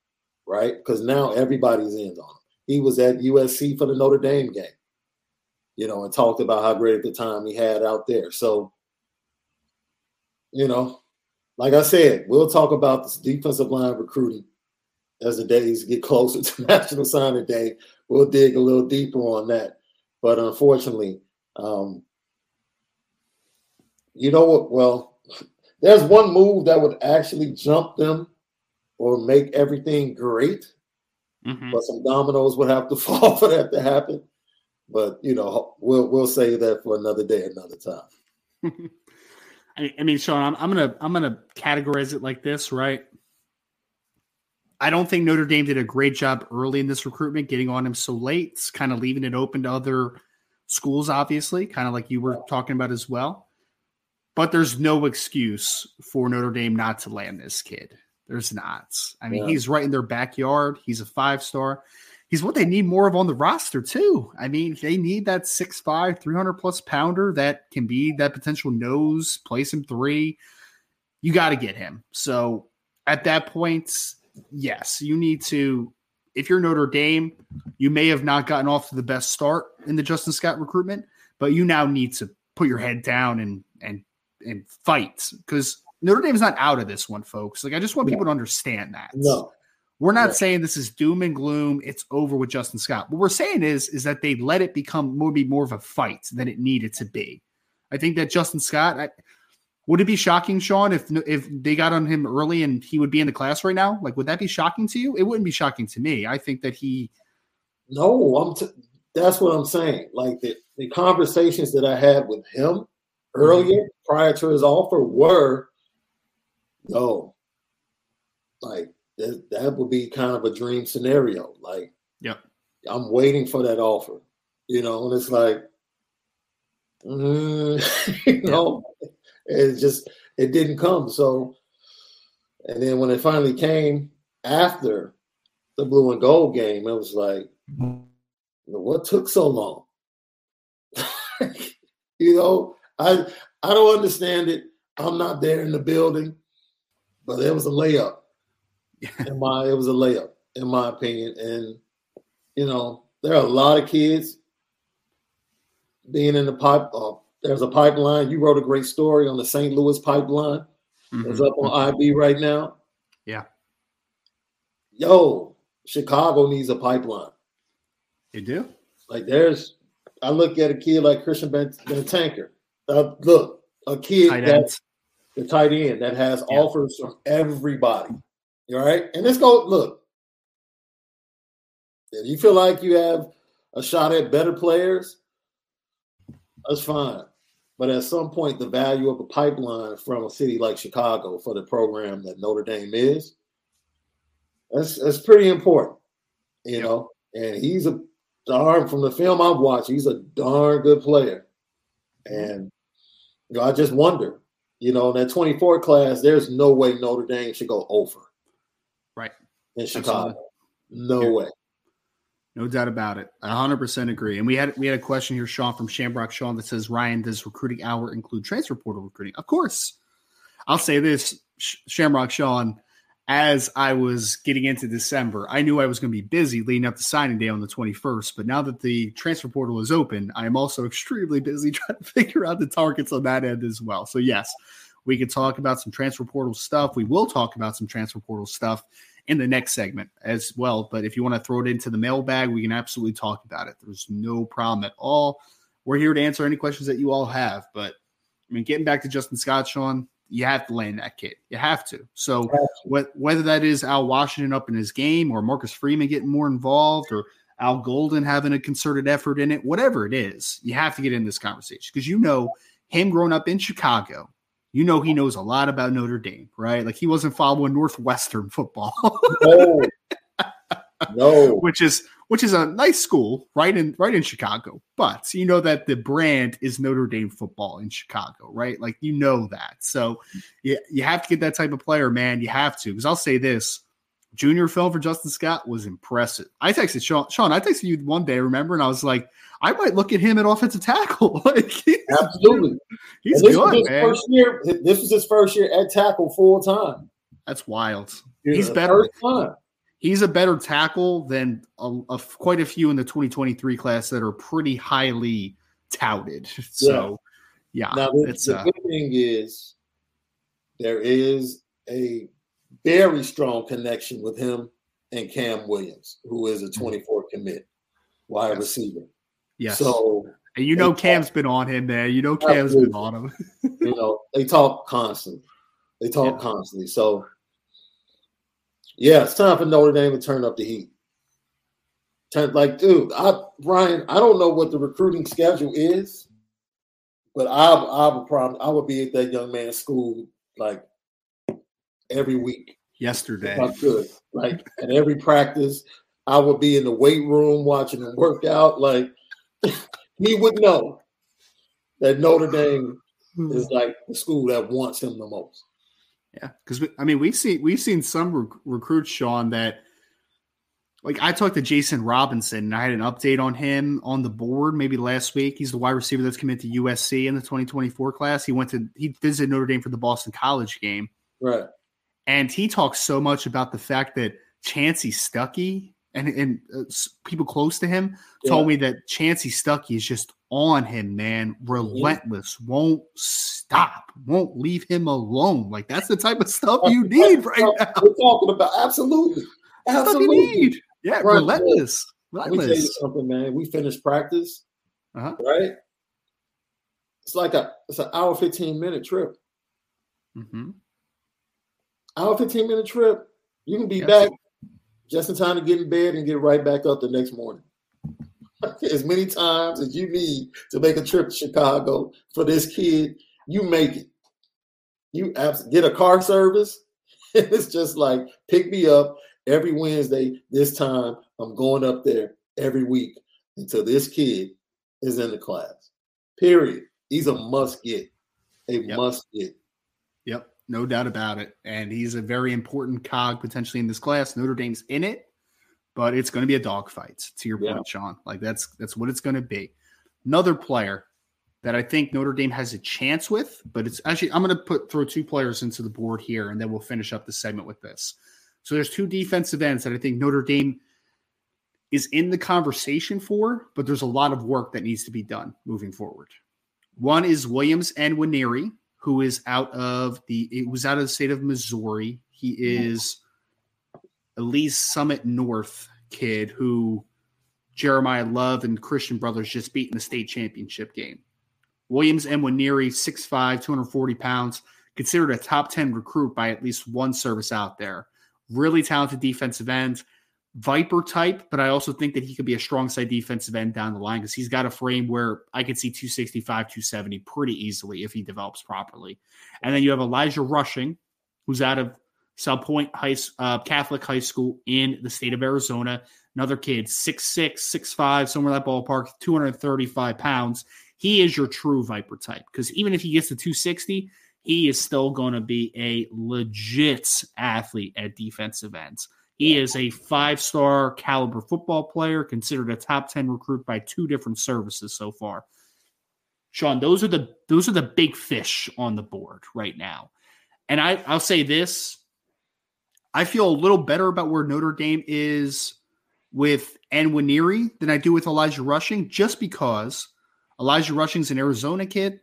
right? Because now everybody's in on him. He was at USC for the Notre Dame game, you know, and talked about how great the time he had out there. So, you know, like I said, we'll talk about this defensive line recruiting as the days get closer (laughs) to National Signing Day. We'll dig a little deeper on that. But unfortunately, um, you know what? Well, (laughs) there's one move that would actually jump them or make everything great. Mm-hmm. But some dominoes would have to (laughs) fall for that to happen. But you know, we'll we'll save that for another day, another time. I mean, Sean, I'm, I'm gonna I'm gonna categorize it like this, right? I don't think Notre Dame did a great job early in this recruitment, getting on him so late, it's kind of leaving it open to other schools, obviously, kind of like you were talking about as well. But there's no excuse for Notre Dame not to land this kid. There's not. I mean, yeah. he's right in their backyard. He's a five star. He's what they need more of on the roster, too. I mean, they need that 6'5, 300 plus pounder that can be that potential nose, place him three. You got to get him. So at that point, yes, you need to. If you're Notre Dame, you may have not gotten off to the best start in the Justin Scott recruitment, but you now need to put your head down and and and fight because Notre Dame's not out of this one, folks. Like I just want people to understand that. No. We're not saying this is doom and gloom. It's over with Justin Scott. What we're saying is, is that they let it become more be more of a fight than it needed to be. I think that Justin Scott, I, would it be shocking, Sean, if if they got on him early and he would be in the class right now? Like, would that be shocking to you? It wouldn't be shocking to me. I think that he. No, I'm. T- that's what I'm saying. Like the, the conversations that I had with him earlier, mm-hmm. prior to his offer, were, no, like that, that would be kind of a dream scenario. Like, yeah, I'm waiting for that offer, you know, and it's like, mm, (laughs) you know, it just it didn't come. So, and then when it finally came after the blue and gold game, it was like, what took so long? (laughs) you know, I I don't understand it. I'm not there in the building, but it was a layup. In my it was a layup, in my opinion. And you know, there are a lot of kids being in the pipe, uh, there's a pipeline. You wrote a great story on the St. Louis pipeline. Mm-hmm. It's up on IB right now. Yeah. Yo, Chicago needs a pipeline. You do? Like there's, I look at a kid like Christian Ben, Tanker. Uh, look, a kid that's the tight end that has yeah. offers from everybody. All right, and let's go. Look, if you feel like you have a shot at better players, that's fine. But at some point, the value of a pipeline from a city like Chicago for the program that Notre Dame is, that's that's pretty important, you know. And he's a darn from the film I've watched, he's a darn good player. Mm-hmm. And you know, I just wonder, you know, in that 24 class, there's no way Notre Dame should go over. In Chicago. No yeah. way. No doubt about it. I 100% agree. And we had we had a question here, Sean, from Shamrock Sean that says, Bryan, does recruiting hour include transfer portal recruiting? Of course. I'll say this, Shamrock Sean, as I was getting into December, I knew I was going to be busy leading up to signing day on the 21st. But now that the transfer portal is open, I am also extremely busy (laughs) trying to figure out the targets on that end as well. So, yes, we could talk about some transfer portal stuff. We will talk about some transfer portal stuff in the next segment as well. But if you want to throw it into the mailbag, we can absolutely talk about it. There's no problem at all. We're here to answer any questions that you all have. But I mean, getting back to Justin Scott, Sean, you have to land that kid. You have to. So whether that is Al Washington up in his game or Marcus Freeman getting more involved or Al Golden having a concerted effort in it, whatever it is, you have to get in this conversation because you know him growing up in Chicago, you know he knows a lot about Notre Dame, right? Like he wasn't following Northwestern football. no. no. (laughs) Which is which is a nice school right in right in Chicago. But you know that the brand is Notre Dame football in Chicago, right? Like you know that. So you, you have to get that type of player, man. You have to. Because I'll say this junior film for Justin Scott was impressive. I texted Sean, Sean, I texted you one day, remember? And I was like, I might look at him at offensive tackle. (laughs) like, he's, Absolutely. He's good, man. First year, this was his first year at tackle full time. That's wild. he's better. He's a better tackle than a, a, quite a few in the 2023 class that are pretty highly touted. (laughs) So, yeah. yeah now, the, the uh, good thing is there is a very strong connection with him and Cam Williams, who is a mm-hmm. 24 commit wide yes. receiver. Yes. So and you know Cam's been on him, there. You know Cam's absolutely. been on him. (laughs) you know, they talk constantly. They talk yeah. constantly. So yeah, it's time for Notre Dame to turn up the heat. Turn, like, dude, I Bryan, I don't know what the recruiting schedule is, but I I would probably I would be at that young man's school like every week yesterday. I could. Like at every practice, I would be in the weight room watching him work out. Like (laughs) he would know that Notre Dame is hmm. like the school that wants him the most. Yeah, because I mean we've seen we've seen some rec- recruits, Sean, that like I talked to Jason Robinson and I had an update on him on the board maybe last week. He's the wide receiver that's committed to USC in the 2024 class. He went to he visited Notre Dame for the Boston College game. Right. And he talks so much about the fact that Chansi Stuckey and, and uh, people close to him yeah. told me that Chansi Stuckey is just on him, man. Relentless, yeah. won't stop, won't leave him alone. Like that's the type of stuff you need right now. We're talking about absolutely, (laughs) absolutely. Need. Yeah, right. relentless. relentless. Let me tell you something, man. We finished practice, uh-huh. right? It's like a it's an hour fifteen minute trip. Mm-hmm hour 15 minute trip. You can be yes. back just in time to get in bed and get right back up the next morning. (laughs) as many times as you need to make a trip to Chicago for this kid, you make it. You abs- get a car service. (laughs) it's just like pick me up every Wednesday. This time I'm going up there every week until this kid is in the class. Period. He's a must get. A yep. must get. Yep no doubt about it. And he's a very important cog potentially in this class. Notre Dame's in it, but it's going to be a dogfight. To your yeah. point, Sean, like that's that's what it's going to be. Another player that I think Notre Dame has a chance with, but it's actually I'm going to put throw two players into the board here, and then we'll finish up the segment with this. So there's two defensive ends that I think Notre Dame is in the conversation for, but there's a lot of work that needs to be done moving forward. One is Williams and Nwaneri, who is out of the it was out of the state of Missouri. He is a Lee's Summit North kid who Jeremiyah Love and Christian Brothers just beat in the state championship game. Williams and Nwaneri, 6'5, 240 pounds, considered a top 10 recruit by at least one service out there. Really talented defensive end. Viper type, but I also think that he could be a strong side defensive end down the line because he's got a frame where I could see 265, 270 pretty easily if he develops properly. And then you have Elijah Rushing, who's out of Salpointe High uh, Catholic High School in the state of Arizona. Another kid, 6'6, 6'5, somewhere in that ballpark, 235 pounds. He is your true Viper type because even if he gets to 260, he is still going to be a legit athlete at defensive ends. He is a five star caliber football player, considered a top 10 recruit by two different services so far. Sean, those are the those are the big fish on the board right now. And I, I'll say this. I feel a little better about where Notre Dame is with Nwaneri than I do with Elijah Rushing, just because Elijah Rushing's an Arizona kid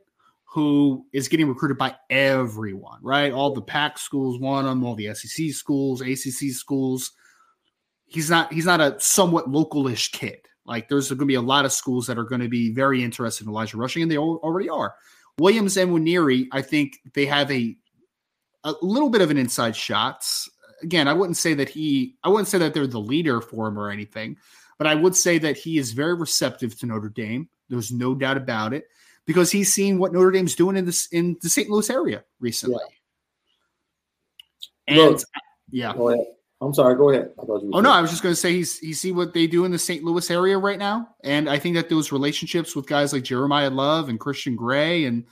who is getting recruited by everyone, right? All the PAC schools want him, all the SEC schools, ACC schools. He's not he's not a somewhat localish kid. Like there's going to be a lot of schools that are going to be very interested in Elijah Rushing, and they already are. Williams and Nwaneri, I think they have a a little bit of an inside shot. Again, I wouldn't say that he I wouldn't say that they're the leader for him or anything, but I would say that he is very receptive to Notre Dame. There's no doubt about it because he's seen what Notre Dame's doing in this in the St. Louis area recently. Yeah. And Look, yeah. I'm sorry. Go ahead. oh no, I was just going to say he's he see what they do in the St. Louis area right now, and I think that those relationships with guys like Jeremiyah Love and Christian Gray and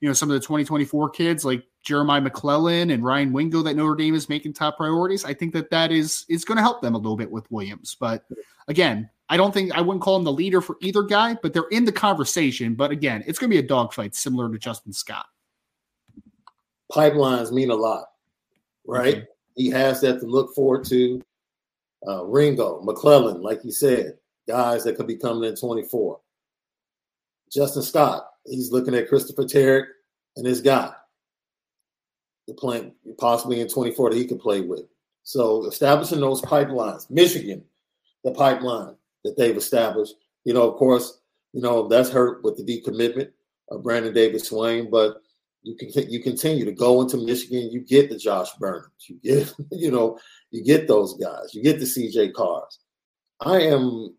you know, some of the 2024 kids like Jeremiah McClellan and Ryan Wingo that Notre Dame is making top priorities. I think that that is is going to help them a little bit with Williams. But again, I don't think I wouldn't call him the leader for either guy, but they're in the conversation. But again, it's going to be a dogfight similar to Justin Scott. Pipelines mean a lot, right? Mm-hmm. He has that to look forward to. Uh, Wingo, McClellan, like you said, guys that could be coming in 24. Justin Scott, he's looking at Christopher Tarrick and his guy. The playing possibly in 24 that he could play with. So establishing those pipelines, Michigan, the pipeline that they've established. You know, of course, you know that's hurt with the decommitment of Brandon Davis Swain, but you can you continue to go into Michigan. You get the Josh Burnhams, you get (laughs) you know you get those guys, you get the CJ Carrs. I am,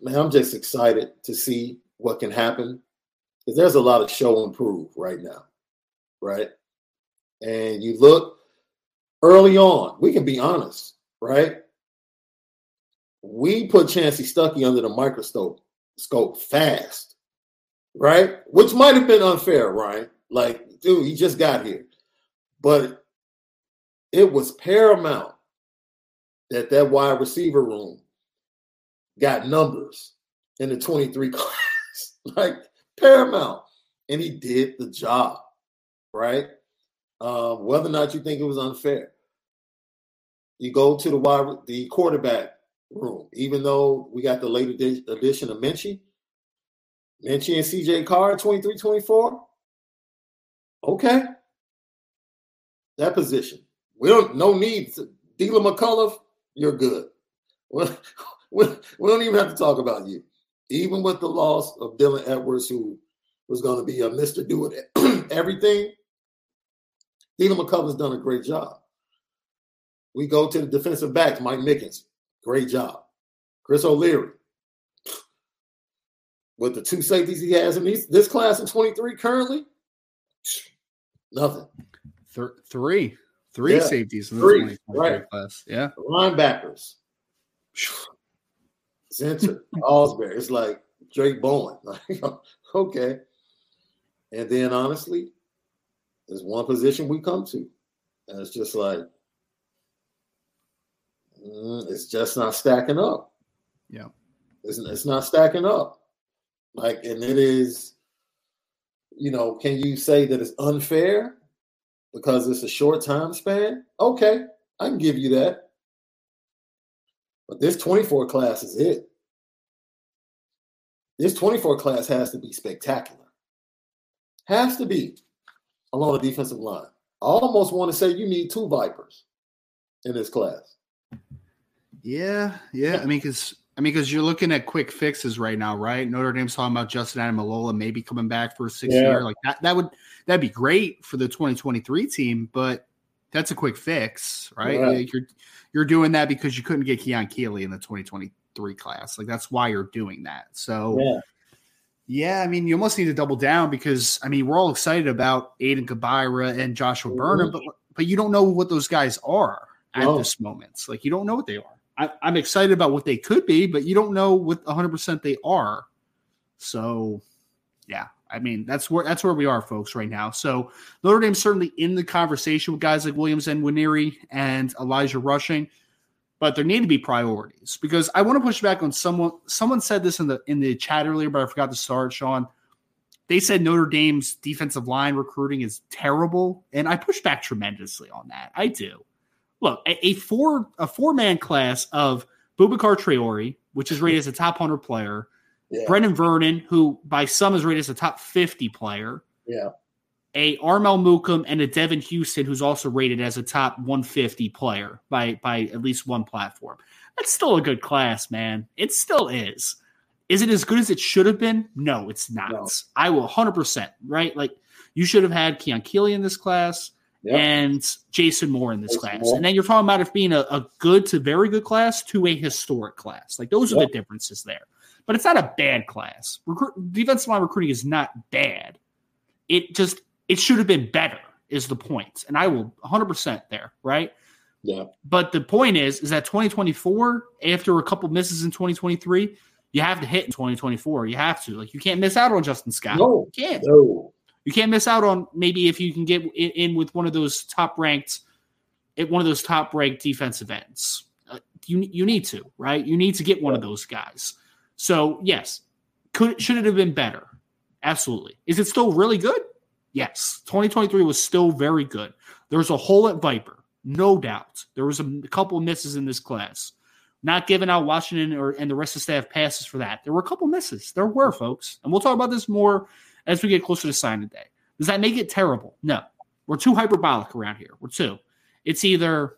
man, I'm just excited to see what can happen because there's a lot of show and prove right now, right? And you look early on, we can be honest, right? We put Chansi Stuckey under the microscope scope fast, right? Which might have been unfair, Bryan. Like, dude, he just got here. But it was paramount that that wide receiver room got numbers in the 23 (laughs) class. like paramount. And he did the job, right? Um, whether or not you think it was unfair. You go to the wide the quarterback room, even though we got the late addition of Minchey. Minchey and CJ Carr 23 24. Okay. That position. We don't no need to McCullough, you're good. We, (laughs) we, we don't even have to talk about you. Even with the loss of Dylan Edwards, who was going to be a Mr. Do It (clears throat) everything, Deland McCullough's done a great job. We go to the defensive backs, Mike Mickens, great job. Chris O'Leary, with the two safeties he has in these, this class of 23 currently, Nothing. Th- three, three yeah. safeties in the three, right. class. Yeah. Linebackers. Center, (laughs) Ausberry. It's like Drayk Bowen. (laughs) okay. And then honestly, there's one position we come to. And it's just like, Mm, it's just not stacking up. Yeah. It's, it's not stacking up. Like, and it is you know, can you say that it's unfair because it's a short time span? Okay, I can give you that. But this 24 class is it. This 24 class has to be spectacular. Has to be along the defensive line. I almost want to say you need two Vipers in this class. Yeah, yeah. I mean, because I mean, because you're looking at quick fixes right now, right? Notre Dame's talking about Justin Ademilola maybe coming back for a six yeah. year. Like that, that would that'd be great for the 2023 team, but that's a quick fix, right? Yeah. You're you're doing that because you couldn't get Keon Keeley in the 2023 class. Like that's why you're doing that. So yeah. Yeah, I mean, you almost need to double down because I mean, we're all excited about Aiden Gobaira and Joshua mm-hmm. Burnham, but but you don't know what those guys are at this moment. Like you don't know what they are. I, am excited about what they could be, but you don't know what 100% they are. So, yeah, I mean that's where that's where we are, folks, right now. So Notre Dame's certainly in the conversation with guys like Williams and Nwaneri and Elijah Rushing, but there need to be priorities because I want to push back on someone. Someone said this in the in the chat earlier, but I forgot to start. Sean, they said Notre Dame's defensive line recruiting is terrible, and I push back tremendously on that. I do look a, a four a four man class of Boubacar Traore, which is rated as a top hundred player, yeah. Brenan Vernon, who by some is rated as a top fifty player, yeah, a Armel Mukam and a Devan Houstan, who's also rated as a top one fifty player by by at least one platform. That's still a good class, man. It still is. Is it as good as it should have been? No, it's not. No. I will 100%, right? Like, you should have had Keon Keeley in this class yep. and Jason Moore in this Jason class. Moore. And then you're talking about it being a, a, good to very good class to a historic class. Like those are the differences there. But it's not a bad class. Recruit, defensive line recruiting is not bad. It just it should have been better is the point. And I will 100% there, right? Yeah. But the point is is that 2024 after a couple misses in 2023, you have to hit in 2024. You have to. Like you can't miss out on Justin Scott. No. You can't. No. You can't miss out on maybe if you can get in, with one of those top ranked, at one of those top ranked defensive ends. Uh, you you need to right. You need to get one of those guys. So yes, could should it have been better? Absolutely. Is it still really good? Yes. 2023 was still very good. There was a hole at Viper, no doubt. There was a couple misses in this class. Not giving out Washington or and the rest of the staff passes for that. There were a couple misses. There were, folks. And we'll talk about this more as we get closer to signing day. Does that make it terrible? No. We're too hyperbolic around here. We're too. It's either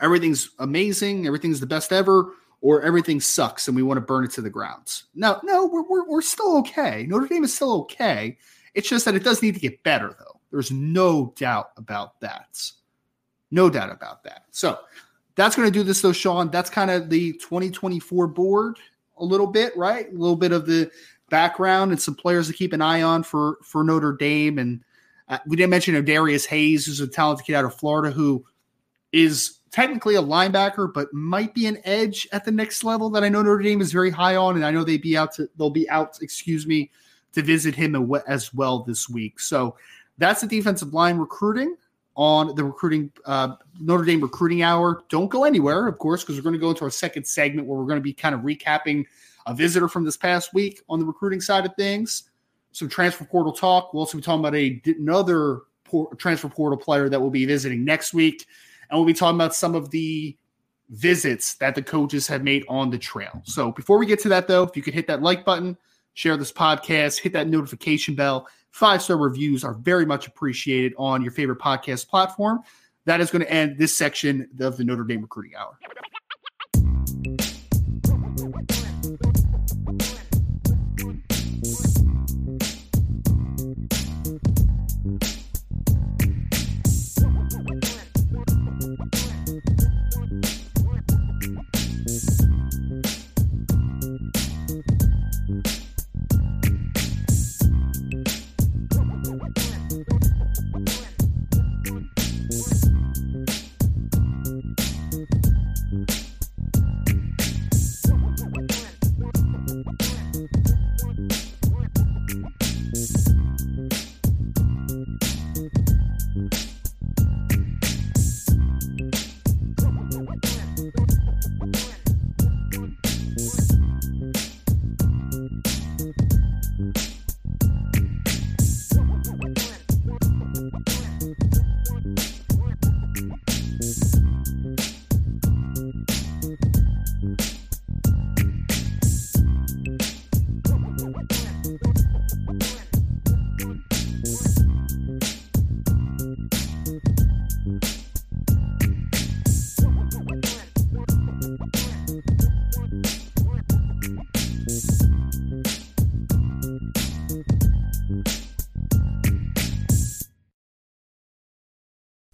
everything's amazing, everything's the best ever, or everything sucks and we want to burn it to the grounds. No, no, we're, we're, we're still okay. Notre Dame is still okay. It's just that it does need to get better, though. There's no doubt about that. No doubt about that. So that's going to do this, though, Sean. That's kind of the 2024 board a little bit, right? A little bit of the background and some players to keep an eye on for for Notre Dame. And uh, we didn't mention Darius Hayes, who's a talented kid out of Florida, who is technically a linebacker, but might be an edge at the next level that I know Notre Dame is very high on, and I know they be out to they'll be out, excuse me, to visit him as well this week. So that's the defensive line recruiting on the recruiting uh, Notre Dame recruiting hour. Don't go anywhere, of course, because we're going to go into our second segment where we're going to be kind of recapping a visitor from this past week on the recruiting side of things. Some transfer portal talk. We'll also be talking about a, another por- transfer portal player that will be visiting next week, and we'll be talking about some of the visits that the coaches have made on the trail. So before we get to that, though, if you could hit that like button share this podcast, hit that notification bell. Five star reviews are very much appreciated on your favorite podcast platform. That is going to end this section of the Notre Dame Recruiting Hour.